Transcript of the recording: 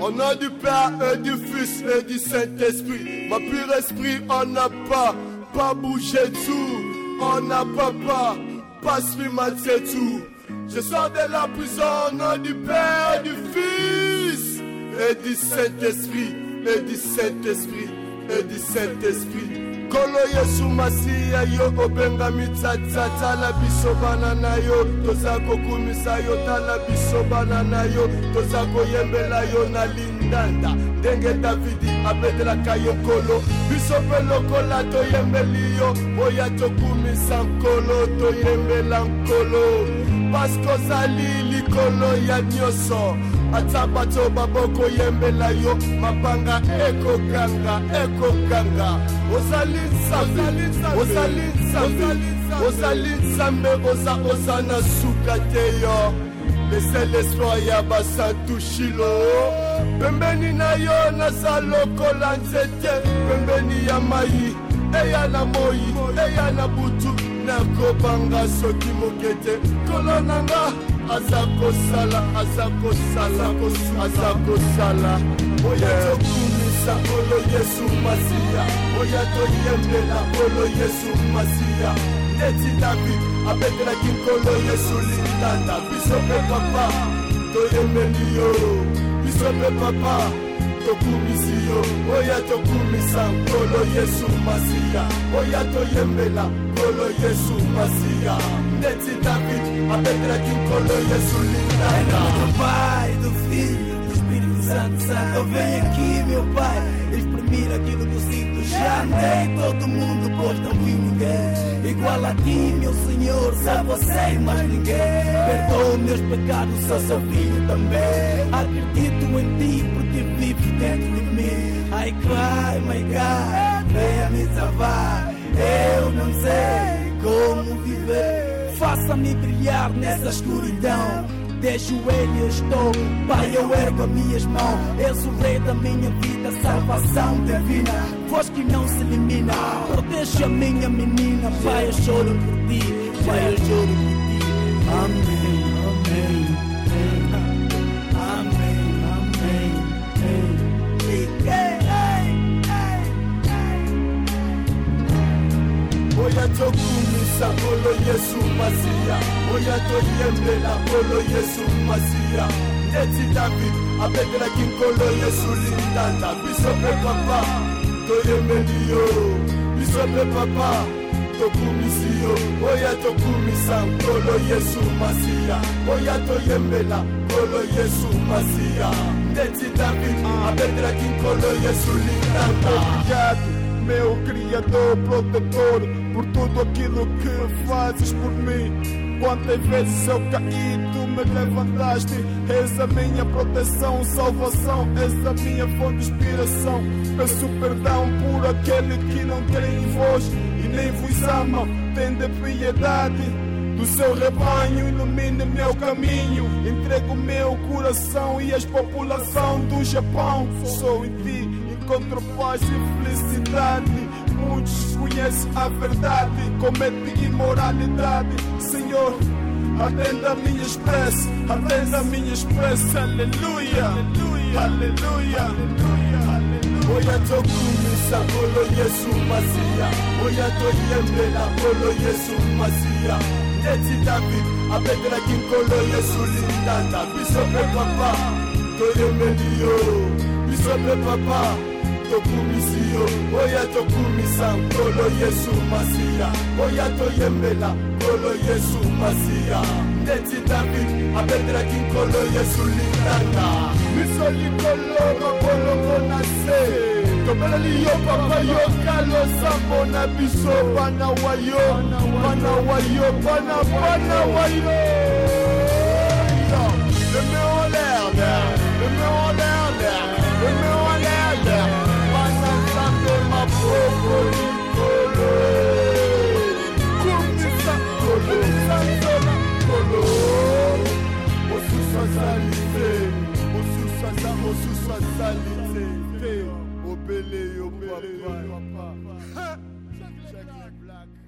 Au nom du Père et du Fils et du Saint-Esprit. Ma pur esprit, on n'a pas, pas bougé tout. On n'a pas, pas, pas c'est tout. Je sors de la prison au nom du Père, du Fils et du Saint-Esprit. Et du Saint-Esprit. Et du Saint-Esprit. Kolo yesu masiya yo obengami tsatsa tala biso bana na yo. Toza kokumisa yo tala biso bana na yo. Toza koyembela yo na lindanda. Ndenge davidi abetelaka yo nkolo. Biso mpe lokola toyembeli yo oya tokumisa nkolo toyembela nkolo. Paske ozali likolo ya nyonso ata bato babokoyembela yo mabanga ekoganga ekoganga ozali nzambe oza oza na suka te yo. Lese l'espoir ya basantu shilo. Pembeni na yo naza lokola nzete pembeni ya mai eya na moi eya na butu. Nakobanga soki moke te kolo na nga aza kosala aza kosala aza kosala. Oya tokumisa kolo yesu masiya. Oya toyembela kolo yesu masiya. Neti david abetelaki nkolo yesu lindanda biso mpe papa toyembeli yo. Biso mpe papa tokumisi yo oya tokumisa nkolo yesu masiya oya toyembela nkolo yesu masiya neti david abetelaki nkolo yesu lindanda Pai, do Filho, do Espírito Santo, Santo, vem aqui, meu Pai, exprimir aquilo que eu sinto. Já andei todo mundo, pois não vi ninguém igual a ti, meu Senhor, só você e mais ninguém. Perdoa meus pecados, sou seu filho também. Acredito em ti, porque vives dentro de mim. I cry, my God, venha me salvar. Eu não sei como viver. Faça-me brilhar nessa escuridão. De joelhos estou, Pai, eu ergo as minhas mãos. És o rei da minha vida, salvação divina. Voz que não se elimina. Protege a minha menina, Pai, eu choro por ti. Pai, eu choro por ti. Oya tokumisa kolo yesu masiya oya toyembela kolo yesu masiya neti david abetelaki nkolo yesu lindanda biso mpe papa toyembeli yo. Biso mpe papa tokumisi yo. Oya tokumisa nkolo yesu masiya oya toyembela nkolo yesu masiya neti david abetelaki nkolo yesu Obrigado, meu Criador, protetor, por tudo aquilo que fazes por mim. Quantas vezes eu caí, tu me levantaste. És a minha proteção, salvação, és a minha fonte de inspiração. Peço perdão por aquele que não crê em vós e nem vos ama. Tende piedade do seu rebanho, ilumine meu caminho. Entrego meu coração e as população do Japão. Sou em ti, encontro paz e felicidade. Muitos conhecem a verdade, cometem imoralidade. Senhor, atenda a minha expressa, atenda a minha expressa. Aleluia, aleluia, aleluia, aleluia. oya tokumisa kolo yesu masiya oya toyembela kolo yesu masiya neti david abetelaki nkolo yesu lindanda biso mpe papa toyembeli yo biso mpe papa tokumisi yo. Oya tokumisa nkolo yesu masiya oya toyembela nkolo yesu masiya neti david abetelaki nkolo yesu lindanda biso likolo makolongo na se. Tobeleli yo papa yoka losambo na biso bana wa yo bana wa yo bana bana wa yo Qualité, papa. Check les blagues.